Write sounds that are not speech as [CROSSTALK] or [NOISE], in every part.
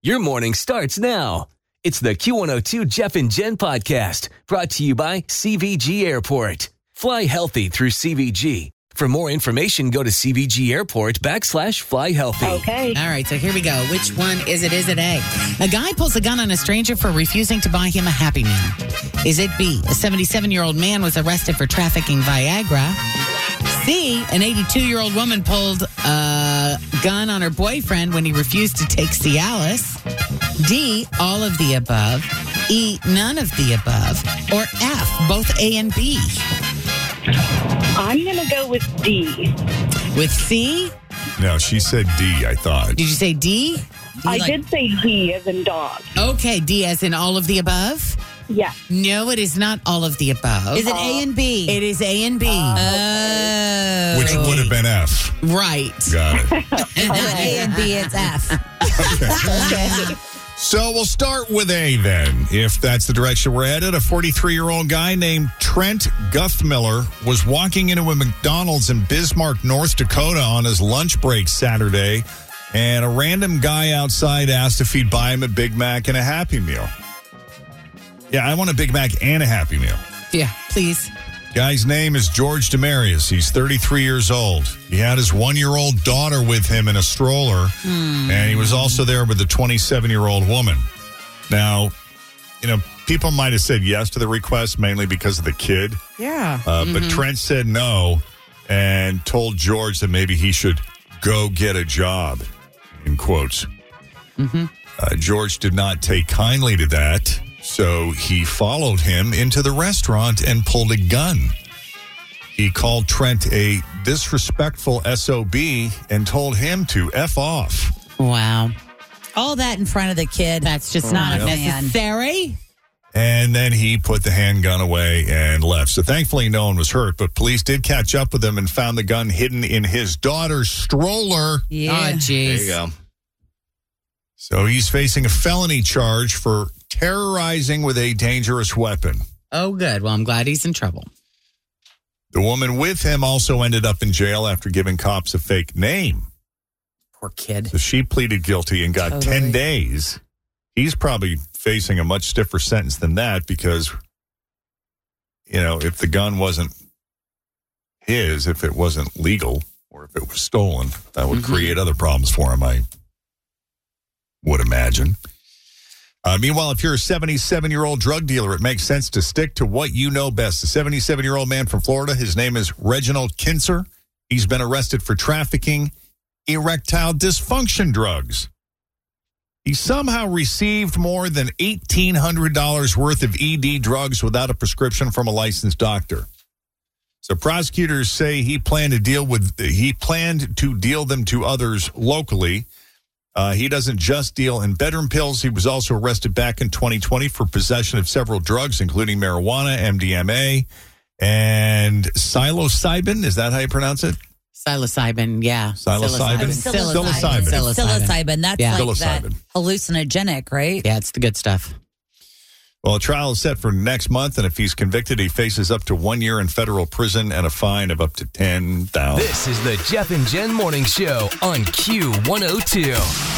Your morning starts now. It's the Q102 Jeff and Jen podcast brought to you by CVG Airport. Fly healthy through CVG. For more information, go to CVG Airport backslash fly healthy. Okay. All right, so here we go. Which one is it? Is it A? A guy pulls a gun on a stranger for refusing to buy him a Happy Meal. Is it B? A 77 year old man was arrested for trafficking Viagra. C? An 82 year old woman pulled a gun on her boyfriend when he refused to take Cialis. D? All of the above. E? None of the above. Or F? Both A and B. I'm going to go with D. With C? No, she said D, I thought. Did you say D? D I like- did say D as in dog. Okay, D as in all of the above? Yeah. No, it is not all of the above. Is it A and B? It is A and B. Oh. Which would have been F. right. Got it. [LAUGHS] It's not A and B, it's F. [LAUGHS] okay. So we'll start with A then. If that's the direction we're headed, a 43 year old guy named Trent Guthmiller was walking into a McDonald's in Bismarck, North Dakota on his lunch break Saturday, and a random guy outside asked if he'd buy him a Big Mac and a Happy Meal. Yeah, I want a Big Mac and a Happy Meal. Yeah, please. Guy's name is George Demarius. He's 33 years old. He had his one year old daughter with him in a stroller, and he was also there with a 27 year old woman. Now, you know, people might have said yes to the request mainly because of the kid, Yeah. uh, but Trent said no and told George that maybe he should go get a job, in quotes. Uh, George did not take kindly to that, so he followed him into the restaurant and pulled a gun. He called Trent a disrespectful SOB and told him to F off. Wow. All that in front of the kid. That's just Oh, not man. necessary. And then he put the handgun away and left. So thankfully, no one was hurt, but police did catch up with him and found the gun hidden in his daughter's stroller. Yeah. Oh, jeez. There you go. So he's facing a felony charge for terrorizing with a dangerous weapon. Oh, good. Well, I'm glad he's in trouble. The woman with him also ended up in jail after giving cops a fake name. Poor kid. So she pleaded guilty and got 10 days. He's probably facing a much stiffer sentence than that because, you know, if the gun wasn't his, if it wasn't legal, or if it was stolen, that would Mhm. create other problems for him, I would imagine. Uh, meanwhile, if you're a 77 year old drug dealer, it makes sense to stick to what you know best. The 77 year old man from Florida, his name is Reginald Kinzer. He's been arrested for trafficking erectile dysfunction drugs. He somehow received more than $1,800 worth of ED drugs without a prescription from a licensed doctor. So prosecutors say he planned to deal with he planned to deal them to others locally. Uh, he doesn't just deal in bedroom pills. He was also arrested back in 2020 for possession of several drugs, including marijuana, MDMA, and psilocybin. Is that how you pronounce it? Psilocybin, yeah. Psilocybin? Psilocybin. Psilocybin. Psilocybin. That's Yeah. like that hallucinogenic, right? Yeah, it's the good stuff. Well, a trial is set for next month, and if he's convicted, he faces up to one year in federal prison and a fine of up to ten thousand. This is the Jeff and Jen Morning Show on Q102. always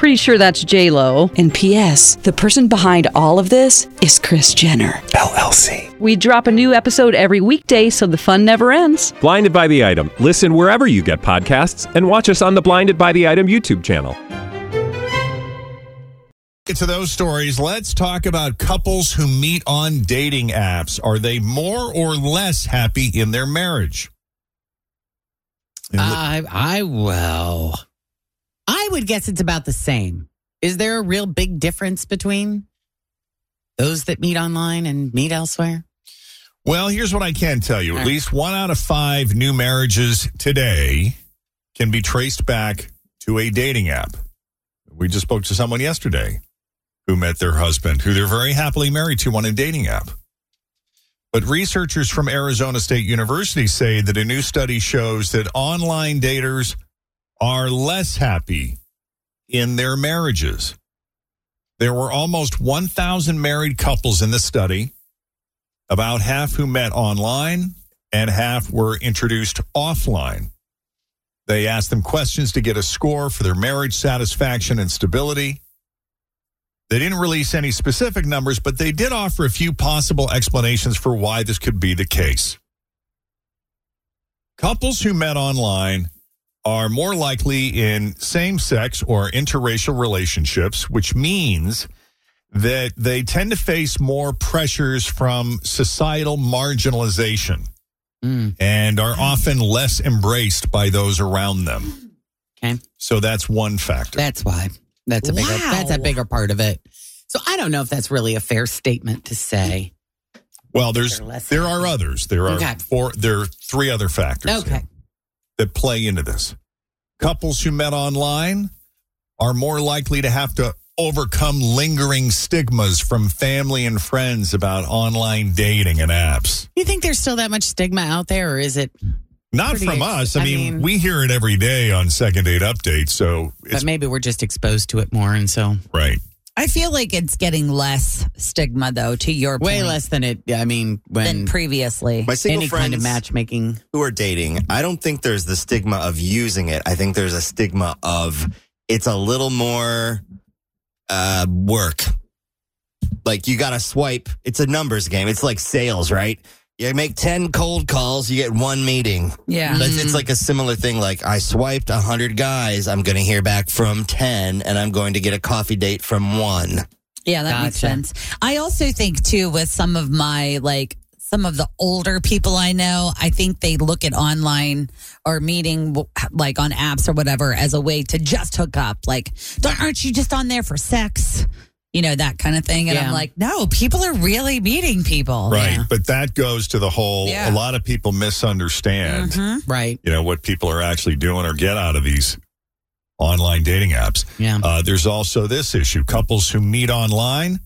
Pretty sure that's J Lo. And P.S. The person behind all of this is Kris Jenner LLC. We drop a new episode every weekday, so the fun never ends. Blinded by the item. Listen wherever you get podcasts, and watch us on the Blinded by the Item YouTube channel. Get to those stories. Let's talk about couples who meet on dating apps. Are they more or less happy in their marriage? I, I, well, I would guess it's about the same. Is there a real big difference between those that meet online and meet elsewhere? Well, here's what I can tell you. At least one out of five new marriages today can be traced back to a dating app. We just spoke to someone yesterday who met their husband, who they're very happily married to on a dating app. But researchers from Arizona State University say that a new study shows that online daters are less happy in their marriages. There were almost 1,000 married couples in the study, about half who met online and half were introduced offline. They asked them questions to get a score for their marriage satisfaction and stability. They didn't release any specific numbers, but they did offer a few possible explanations for why this could be the case. Couples who met online are more likely in same sex or interracial relationships, which means that they tend to face more pressures from societal marginalization hmm. and are often less embraced by those around them. Okay. So that's one factor. That's why. That's a bigger. Wow. That's a bigger part of it. So I don't know if that's really a fair statement to say. Well, there's there are others. There are Okay. four. There are three other factors Okay. That play into this. Couples who met online are more likely to have to overcome lingering stigmas from family and friends about online dating and apps. You think there's still that much stigma out there, or is it? Not from ex- us. I, mean, we hear it every day on second date updates. So but maybe we're just exposed to it more, and so right. I feel like it's getting less stigma, though, to your way point, less than it. I mean, when than previously. My single any friends kind of matchmaking. who are dating, I don't think there's the stigma of using it. I think there's a stigma of it's a little more uh, work. Like you got to swipe. It's a numbers game. It's like sales, right? You make 10 cold calls, you get one meeting. Yeah. But it's mm-hmm. like a similar thing. Like I swiped 100 guys, I'm going to hear back from 10, and I'm going to get a coffee date from one. Yeah, that makes Gotcha. sense. I also think too with some of my like some of the older people I know, I think they look at online or meeting like on apps or whatever as a way to just hook up. Like, "Don't- aren't you just on there for sex? You know that kind of thing. And Yeah. I'm like, no, people are really meeting people. Right. But that goes to the whole, Yeah. a lot of people misunderstand. Right. you know what people are actually doing or get out of these online dating apps. Yeah. Uh, there's also this issue: couples who meet online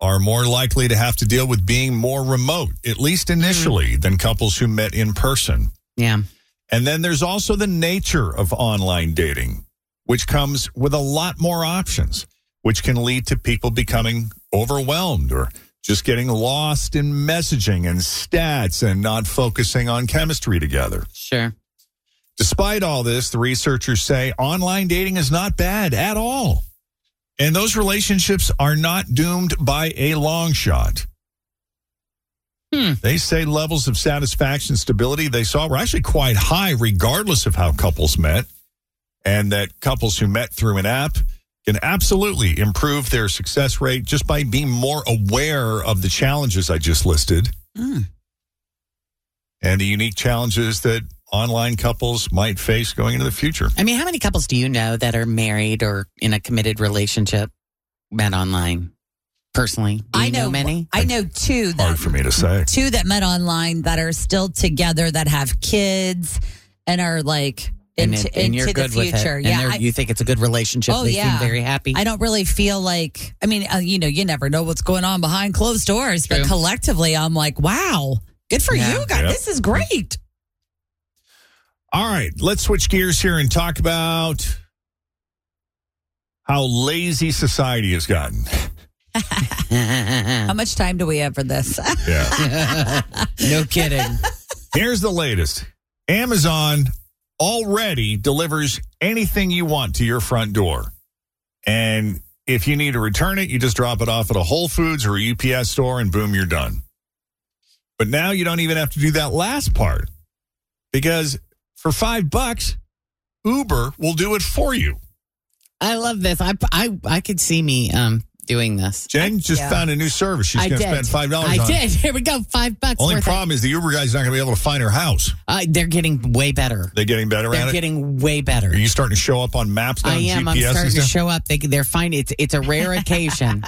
are more likely to have to deal with being more remote, at least initially, than couples who met in person. Yeah. And then there's also the nature of online dating, which comes with a lot more options, which can lead to people becoming overwhelmed or just getting lost in messaging and stats and not focusing on chemistry together. Sure. Despite all this, the researchers say online dating is not bad at all. And those relationships are not doomed by a long shot. Hmm. They say levels of satisfaction, and stability they saw were actually quite high, regardless of how couples met. And that couples who met through an app can absolutely improve their success rate just by being more aware of the challenges I just listed hmm. and the unique challenges that online couples might face going into the future. I mean, how many couples do you know that are married or in a committed relationship met online? Personally, do you I know, many. I know two that Hard for me to say. two that met online that are still together that have kids and are like into, and, it- and you're into good the with it. future. And yeah, I- you think it's a good relationship. Oh they yeah, seem very happy. I don't really feel like. I mean, uh, you know, you never know what's going on behind closed doors, but collectively, I'm like, wow, good for Yeah. you guys. Yep. This is great. All right, let's switch gears here and talk about how lazy society has gotten. [LAUGHS] How much time do we have for this? Yeah. [LAUGHS] no kidding. Here's the latest Amazon already delivers anything you want to your front door. And if you need to return it, you just drop it off at a Whole Foods or a UPS store and boom, you're done. But now you don't even have to do that last part because for five bucks, Uber will do it for you. I love this. I I I could see me um doing this. Jen just Yeah. found a new service. She's I going to spend five dollars. I on did. It. [LAUGHS] Here we go. Five bucks. Only worth it. problem is the Uber guy's not going to be able to find her house. Uh, they're getting way better. They're getting better They're at it. getting way better. Are you starting to show up on maps now? I and am. I'm starting to show up. They, they're finding it's it's a rare [LAUGHS] occasion.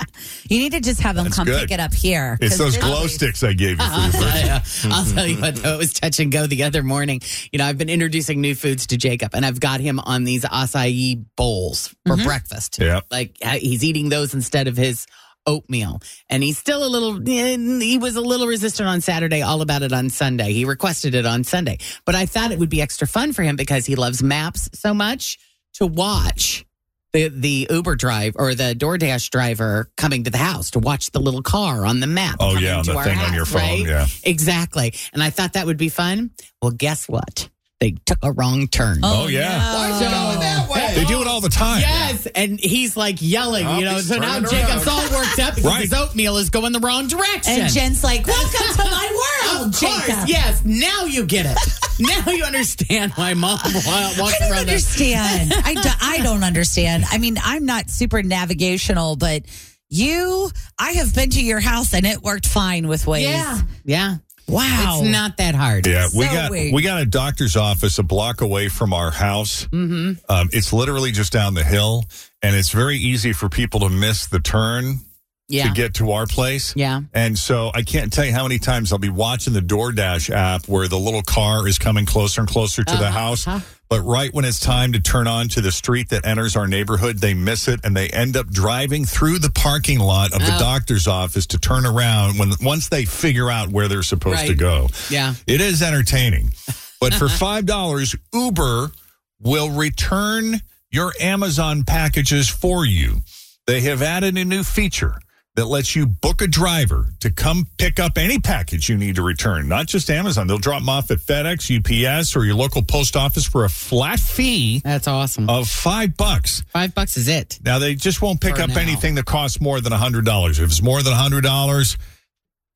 You need to just have them That's come good. pick it up here. It's those this- glow sticks I gave you. I'll For your [LAUGHS] tell, you, I'll tell you what, though, it was touch and go the other morning. You know, I've been introducing new foods to Jacob, and I've got him on these acai bowls for breakfast. Yeah. Like uh, he's eating those instead of his oatmeal. And he's still a little, he was a little resistant on Saturday, all about it on Sunday. He requested it on Sunday. But I thought it would be extra fun for him because he loves maps so much to watch the, the Uber drive or the DoorDash driver coming to the house to watch the little car on the map. Oh, yeah, on the thing on your phone, right? yeah. Exactly. And I thought that would be fun. Well, guess what? They took a wrong turn. Oh, oh yeah. Why's it going that way? They do it all the time. Yes, and he's like yelling, Oh, you know. So now Jacob's around. all worked up [LAUGHS] because Right. his oatmeal is going the wrong direction. And Jen's like, [LAUGHS] welcome to my world, of course, Jacob. yes. Now you get it. [LAUGHS] now you understand why mom wa- walks I don't around. understand. I, do, I don't understand. I mean, I'm not super navigational, but you, I have been to your house and it worked fine with Waze. Yeah, yeah. Wow. It's not that hard. Yeah, we So got weird. we got a doctor's office a block away from our house. Mm-hmm. Um, it's literally just down the hill, and it's very easy for people to miss the turn Yeah. to get to our place. Yeah. And so I can't tell you how many times I'll be watching the DoorDash app where the little car is coming closer and closer to the Uh-huh. But right when it's time to turn on to the street that enters our neighborhood, they miss it and they end up driving through the parking lot of the Oh. doctor's office to turn around when once they figure out where they're supposed to go. Yeah. It is entertaining. [LAUGHS] But for $5, Uber will return your Amazon packages for you. They have added a new feature that lets you book a driver to come pick up any package you need to return, not just Amazon. They'll drop them off at FedEx, UPS, or your local post office for a flat fee That's awesome. of five bucks. Five bucks is it. Now they just won't pick For up now. anything that costs more than hundred dollars. If it's more than hundred dollars,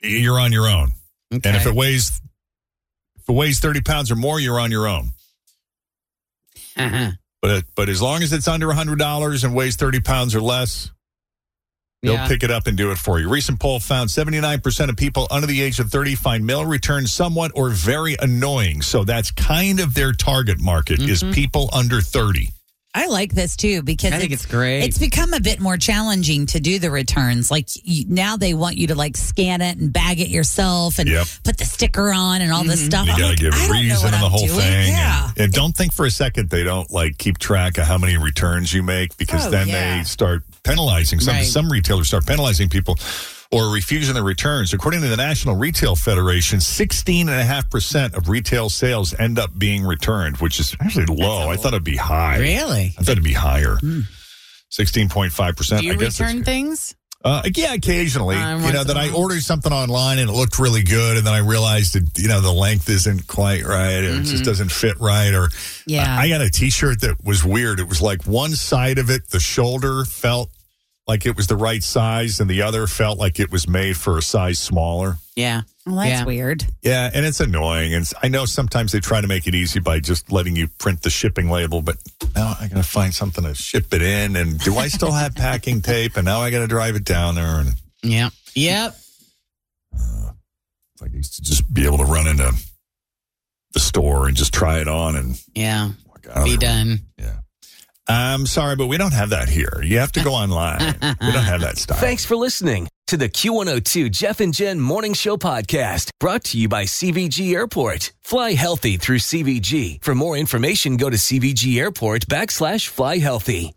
you're on your own. And if it weighs if it weighs thirty pounds or more, you're on your own. Uh-huh. But but as long as it's under hundred dollars and weighs thirty pounds or less, they'll Yeah. pick it up and do it for you. Recent poll found seventy nine percent of people under the age of thirty find mail returns somewhat or very annoying. So that's kind of their target market is Mm-hmm. people under thirty. I like this too because I think it's great. It's become a bit more challenging to do the returns. Like you, now, they want you to like scan it and bag it yourself and Yep. put the sticker on and all this mm-hmm. stuff. You I'm got to like, give I a reason what and the whole doing. thing. Yeah. And, and don't think for a second they don't like keep track of how many returns you make because Oh, then yeah. they start penalizing some Right. some retailers start penalizing people or refusing the returns. According to the National Retail Federation, 16.5% of retail sales end up being returned, which is actually low. I thought it'd be high. Really? I thought it'd be higher. 16.5%. Do you I guess return things? Uh, yeah, occasionally. Uh, you know that I ordered something online and it looked really good, and then I realized that you know the length isn't quite right, or it just doesn't fit right, or Mm-hmm. Yeah. I got a T-shirt that was weird. It was like one side of it, the shoulder felt like it was the right size, and the other felt like it was made for a size smaller. Yeah. Well, that's Yeah. weird. Yeah, and it's annoying. And I know sometimes they try to make it easy by just letting you print the shipping label, but now I got to find something to ship it in. And do I still have [LAUGHS] packing tape? And now I got to drive it down there. And Yep. Yep. It's like I used to just be able to run into the store and just try it on and Yeah. walk out Be of there. done. Yeah. I'm sorry, but we don't have that here. You have to go online. we don't have that [LAUGHS] style. Thanks for listening to the Q102 Jeff and Jen Morning Show podcast brought to you by CVG Airport. Fly healthy through CVG. For more information, go to CVG Airport backslash fly healthy.